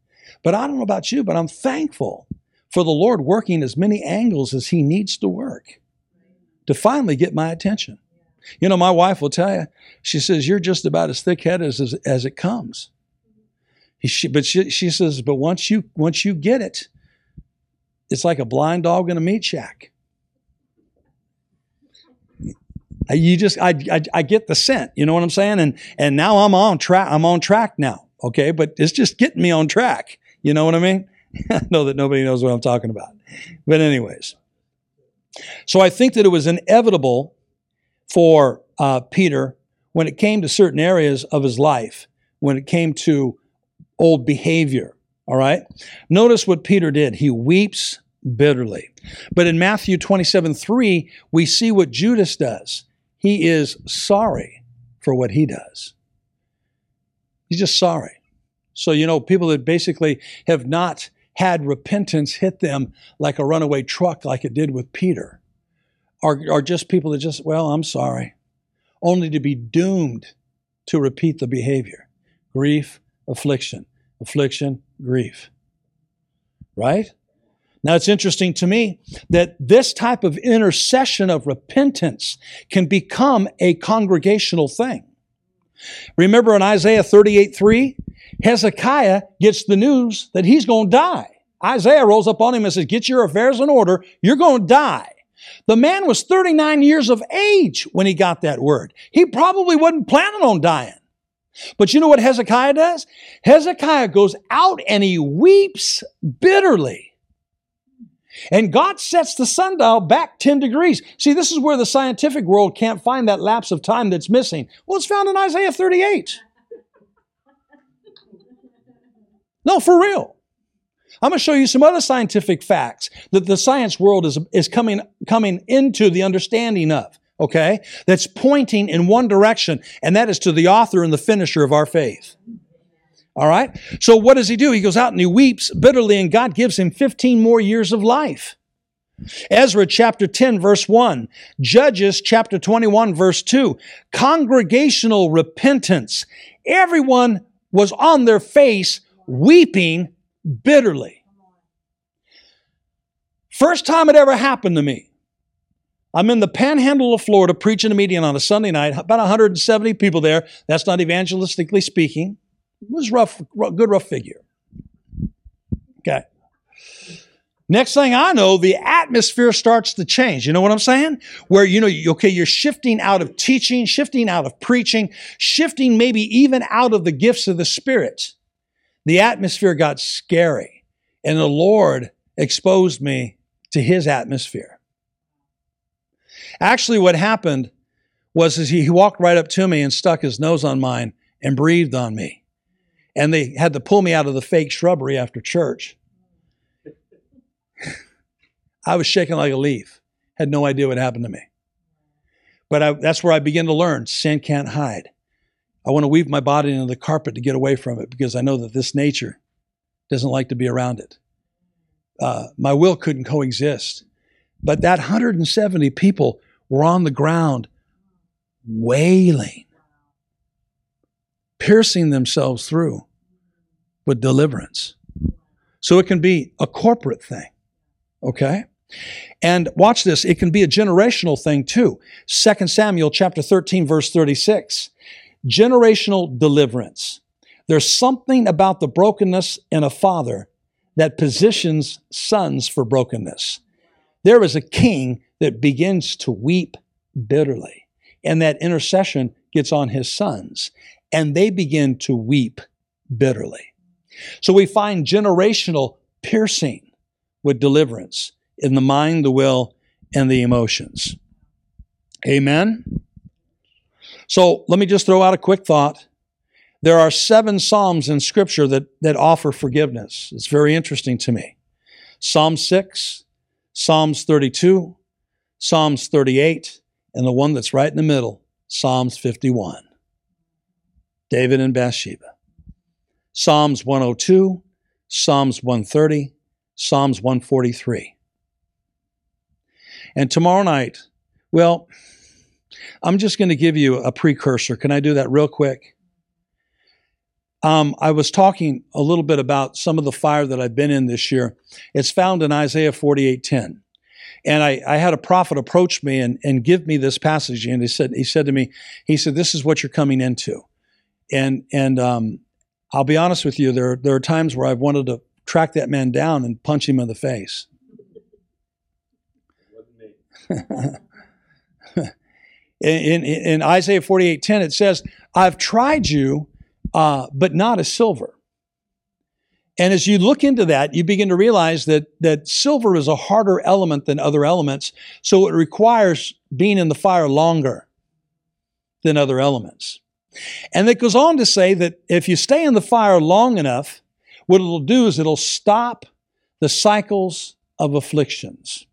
But I don't know about you, but I'm thankful for the Lord working as many angles as He needs to work to finally get my attention. You know, my wife will tell you, she says, You're just about as thick headed as, as it comes. She, but she, she says, But once you, once you get it, it's like a blind dog in a meat shack. You just, I, I, I get the scent, you know what I'm saying? And, and now I'm on track, I'm on track now, okay? But it's just getting me on track, you know what I mean? I know that nobody knows what I'm talking about. But, anyways, so I think that it was inevitable for uh, Peter when it came to certain areas of his life, when it came to old behavior. All right? Notice what Peter did. He weeps bitterly. But in Matthew 27 3, we see what Judas does. He is sorry for what he does. He's just sorry. So, you know, people that basically have not had repentance hit them like a runaway truck, like it did with Peter are, are just people that just, well, I'm sorry, only to be doomed to repeat the behavior. Grief, affliction, affliction, grief. Right? Now, it's interesting to me that this type of intercession of repentance can become a congregational thing. Remember in Isaiah 38 3, Hezekiah gets the news that he's going to die. Isaiah rolls up on him and says, Get your affairs in order, you're going to die. The man was 39 years of age when he got that word. He probably wasn't planning on dying. But you know what Hezekiah does? Hezekiah goes out and he weeps bitterly. And God sets the sundial back 10 degrees. See, this is where the scientific world can't find that lapse of time that's missing. Well, it's found in Isaiah 38. No, for real. I'm going to show you some other scientific facts that the science world is, is coming, coming into the understanding of, okay? That's pointing in one direction, and that is to the author and the finisher of our faith. All right? So what does he do? He goes out and he weeps bitterly, and God gives him 15 more years of life. Ezra chapter 10, verse 1. Judges chapter 21, verse 2. Congregational repentance. Everyone was on their face weeping bitterly. First time it ever happened to me. I'm in the panhandle of Florida preaching a meeting on a Sunday night, about 170 people there. That's not evangelistically speaking. Was rough, good rough figure. Okay. Next thing I know, the atmosphere starts to change. You know what I'm saying? Where, you know, okay, you're shifting out of teaching, shifting out of preaching, shifting maybe even out of the gifts of the Spirit the atmosphere got scary, and the Lord exposed me to his atmosphere. Actually, what happened was he walked right up to me and stuck his nose on mine and breathed on me. And they had to pull me out of the fake shrubbery after church. I was shaking like a leaf, had no idea what happened to me. But I, that's where I began to learn sin can't hide. I want to weave my body into the carpet to get away from it because I know that this nature doesn't like to be around it. Uh, my will couldn't coexist. But that 170 people were on the ground wailing, piercing themselves through with deliverance. So it can be a corporate thing, okay? And watch this, it can be a generational thing too. 2 Samuel chapter 13 verse 36. Generational deliverance. There's something about the brokenness in a father that positions sons for brokenness. There is a king that begins to weep bitterly, and that intercession gets on his sons, and they begin to weep bitterly. So we find generational piercing with deliverance in the mind, the will, and the emotions. Amen? So let me just throw out a quick thought. There are seven Psalms in Scripture that, that offer forgiveness. It's very interesting to me. Psalm 6, Psalms 32, Psalms 38, and the one that's right in the middle, Psalms 51. David and Bathsheba. Psalms 102, Psalms 130, Psalms 143. And tomorrow night, well, I'm just going to give you a precursor. Can I do that real quick? Um, I was talking a little bit about some of the fire that I've been in this year. It's found in Isaiah 48:10. And I, I, had a prophet approach me and, and give me this passage, and he said, he said to me, he said, "This is what you're coming into." And and um, I'll be honest with you, there there are times where I've wanted to track that man down and punch him in the face. in, in, in, Isaiah 48 10, it says, I've tried you, uh, but not as silver. And as you look into that, you begin to realize that, that silver is a harder element than other elements, so it requires being in the fire longer than other elements. And it goes on to say that if you stay in the fire long enough, what it'll do is it'll stop the cycles of afflictions.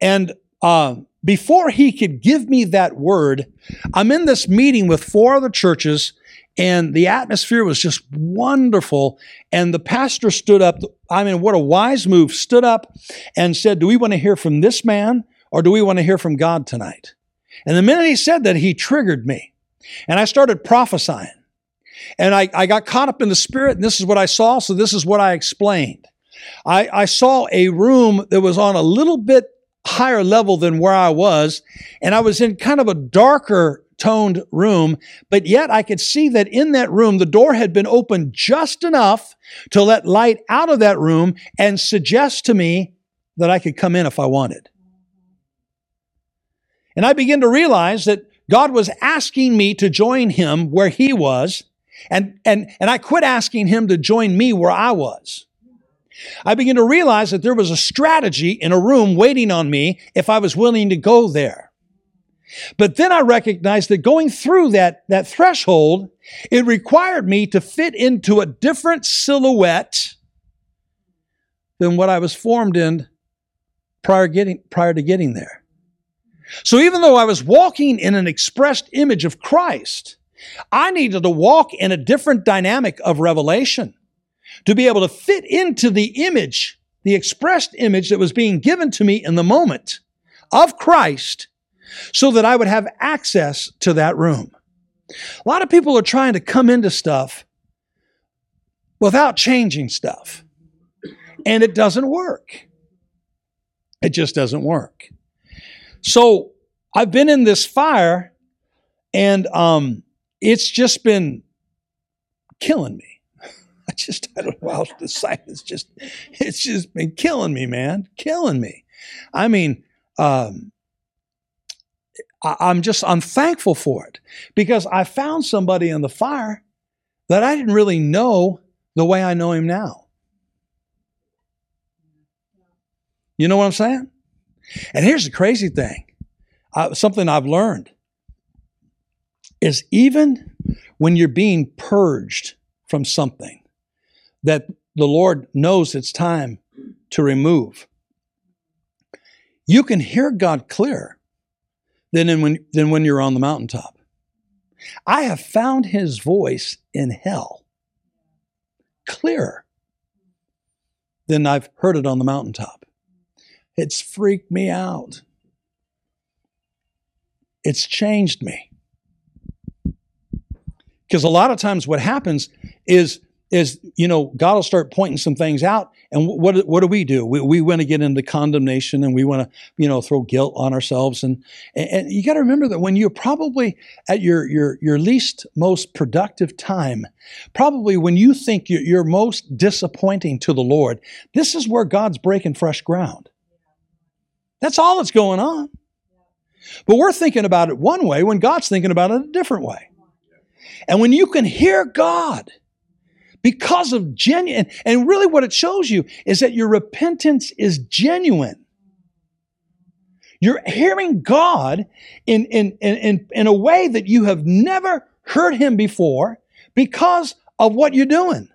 And uh, before he could give me that word, I'm in this meeting with four other churches, and the atmosphere was just wonderful. And the pastor stood up, I mean, what a wise move, stood up and said, Do we want to hear from this man or do we want to hear from God tonight? And the minute he said that, he triggered me. And I started prophesying. And I, I got caught up in the spirit, and this is what I saw, so this is what I explained. I, I saw a room that was on a little bit higher level than where I was. And I was in kind of a darker toned room, but yet I could see that in that room, the door had been opened just enough to let light out of that room and suggest to me that I could come in if I wanted. And I began to realize that God was asking me to join him where he was, and, and, and I quit asking him to join me where I was. I began to realize that there was a strategy in a room waiting on me if I was willing to go there. But then I recognized that going through that, that threshold, it required me to fit into a different silhouette than what I was formed in prior, getting, prior to getting there. So even though I was walking in an expressed image of Christ, I needed to walk in a different dynamic of revelation to be able to fit into the image, the expressed image that was being given to me in the moment of Christ so that I would have access to that room. A lot of people are trying to come into stuff without changing stuff, and it doesn't work. It just doesn't work. So I've been in this fire, and um, it's just been killing me. I just, I don't know how to decide. It's just, it's just been killing me, man, killing me. I mean, um, I, I'm just, I'm thankful for it because I found somebody in the fire that I didn't really know the way I know him now. You know what I'm saying? And here's the crazy thing something I've learned is even when you're being purged from something that the Lord knows it's time to remove, you can hear God clearer than, when, than when you're on the mountaintop. I have found his voice in hell clearer than I've heard it on the mountaintop. It's freaked me out. It's changed me. Because a lot of times what happens is is you know God will start pointing some things out, and what what do we do? We, we want to get into condemnation, and we want to you know throw guilt on ourselves, and and, and you got to remember that when you're probably at your your your least most productive time, probably when you think you're, you're most disappointing to the Lord, this is where God's breaking fresh ground. That's all that's going on. But we're thinking about it one way when God's thinking about it a different way. And when you can hear God because of genuine, and really what it shows you is that your repentance is genuine. You're hearing God in, in, in, in a way that you have never heard Him before because of what you're doing.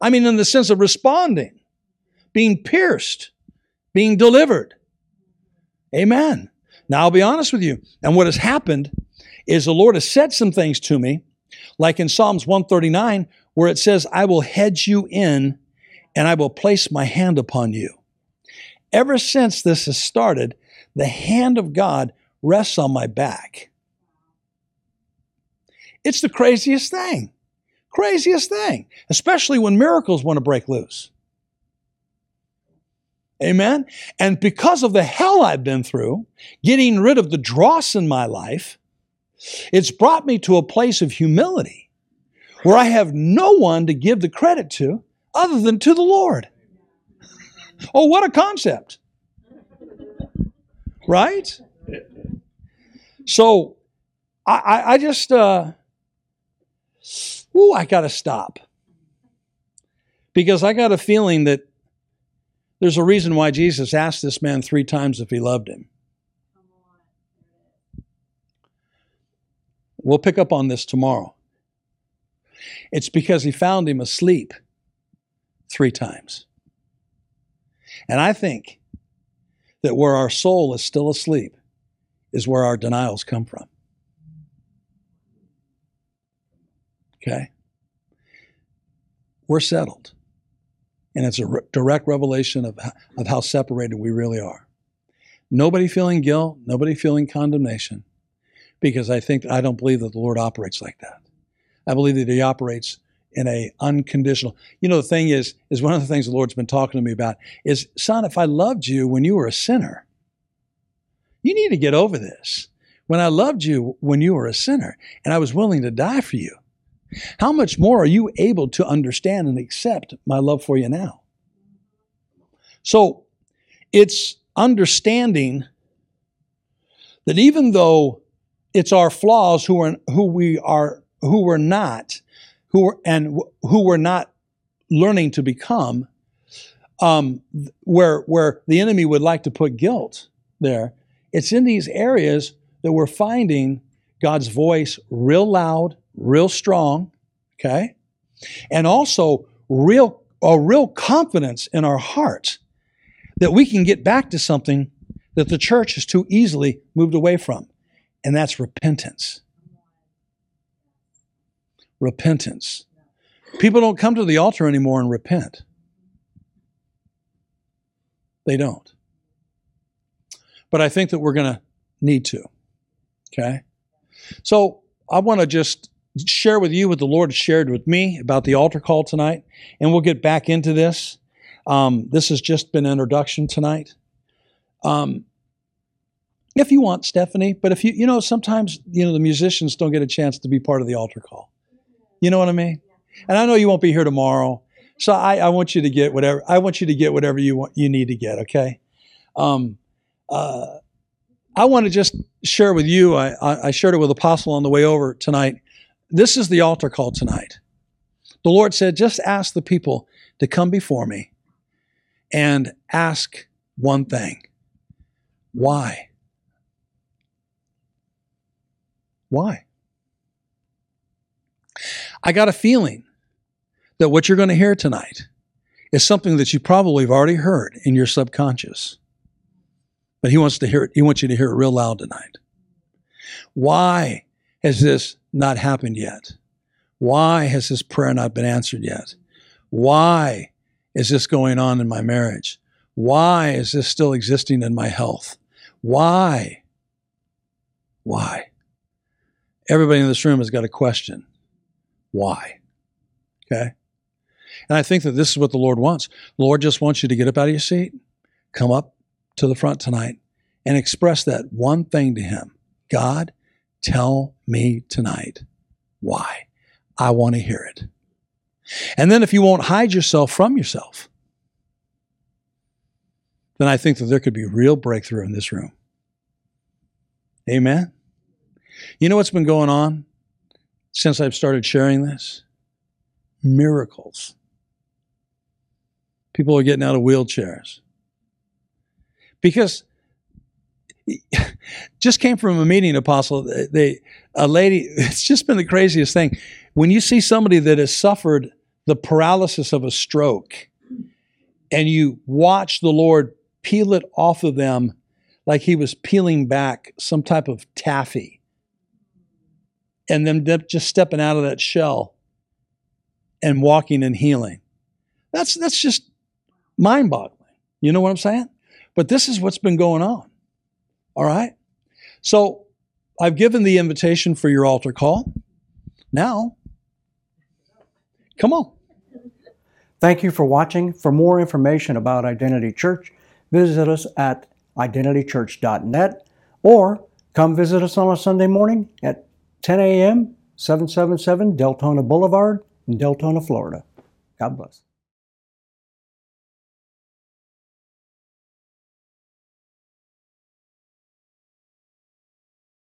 I mean, in the sense of responding, being pierced, being delivered. Amen. Now, I'll be honest with you. And what has happened is the Lord has said some things to me, like in Psalms 139, where it says, I will hedge you in and I will place my hand upon you. Ever since this has started, the hand of God rests on my back. It's the craziest thing. Craziest thing, especially when miracles want to break loose. Amen. And because of the hell I've been through, getting rid of the dross in my life, it's brought me to a place of humility where I have no one to give the credit to other than to the Lord. Oh, what a concept. Right? So I, I just, uh, ooh, I got to stop. Because I got a feeling that there's a reason why Jesus asked this man three times if he loved him. We'll pick up on this tomorrow. It's because he found him asleep three times. And I think that where our soul is still asleep is where our denials come from. Okay? We're settled. And it's a re- direct revelation of, of how separated we really are. Nobody feeling guilt, nobody feeling condemnation, because I think I don't believe that the Lord operates like that. I believe that He operates in a unconditional. You know, the thing is, is one of the things the Lord's been talking to me about is, son, if I loved you when you were a sinner, you need to get over this. When I loved you when you were a sinner and I was willing to die for you, how much more are you able to understand and accept my love for you now? So it's understanding that even though it's our flaws who are who we are who we're not who are, and who we're not learning to become um, where where the enemy would like to put guilt there it's in these areas that we're finding God's voice real loud real strong, okay? And also real a real confidence in our hearts that we can get back to something that the church has too easily moved away from, and that's repentance. Repentance. People don't come to the altar anymore and repent. They don't. But I think that we're going to need to. Okay? So I want to just share with you what the Lord shared with me about the altar call tonight, and we'll get back into this. Um, this has just been introduction tonight. Um, if you want, Stephanie, but if you, you know, sometimes, you know, the musicians don't get a chance to be part of the altar call. You know what I mean? And I know you won't be here tomorrow. So I, I want you to get whatever, I want you to get whatever you want, you need to get. Okay. Um, uh, I want to just share with you, I, I shared it with Apostle on the way over tonight. This is the altar call tonight. The Lord said, just ask the people to come before me and ask one thing why? Why? I got a feeling that what you're going to hear tonight is something that you probably have already heard in your subconscious. But he wants to hear it, he wants you to hear it real loud tonight. Why has this not happened yet? Why has this prayer not been answered yet? Why is this going on in my marriage? Why is this still existing in my health? Why? Why? Everybody in this room has got a question. Why? Okay? And I think that this is what the Lord wants. The Lord just wants you to get up out of your seat, come up to the front tonight, and express that one thing to Him God, tell me tonight why. I want to hear it. And then if you won't hide yourself from yourself, then I think that there could be real breakthrough in this room. Amen. You know what's been going on since I've started sharing this? Miracles. People are getting out of wheelchairs. Because just came from a meeting, Apostle. They, a lady, it's just been the craziest thing. When you see somebody that has suffered the paralysis of a stroke and you watch the Lord peel it off of them like he was peeling back some type of taffy and them just stepping out of that shell and walking and healing. That's that's just mind-boggling. You know what I'm saying? But this is what's been going on. All right? So, I've given the invitation for your altar call. Now, come on. Thank you for watching. For more information about Identity Church, visit us at identitychurch.net or come visit us on a Sunday morning at 10 a.m., 777 Deltona Boulevard in Deltona, Florida. God bless.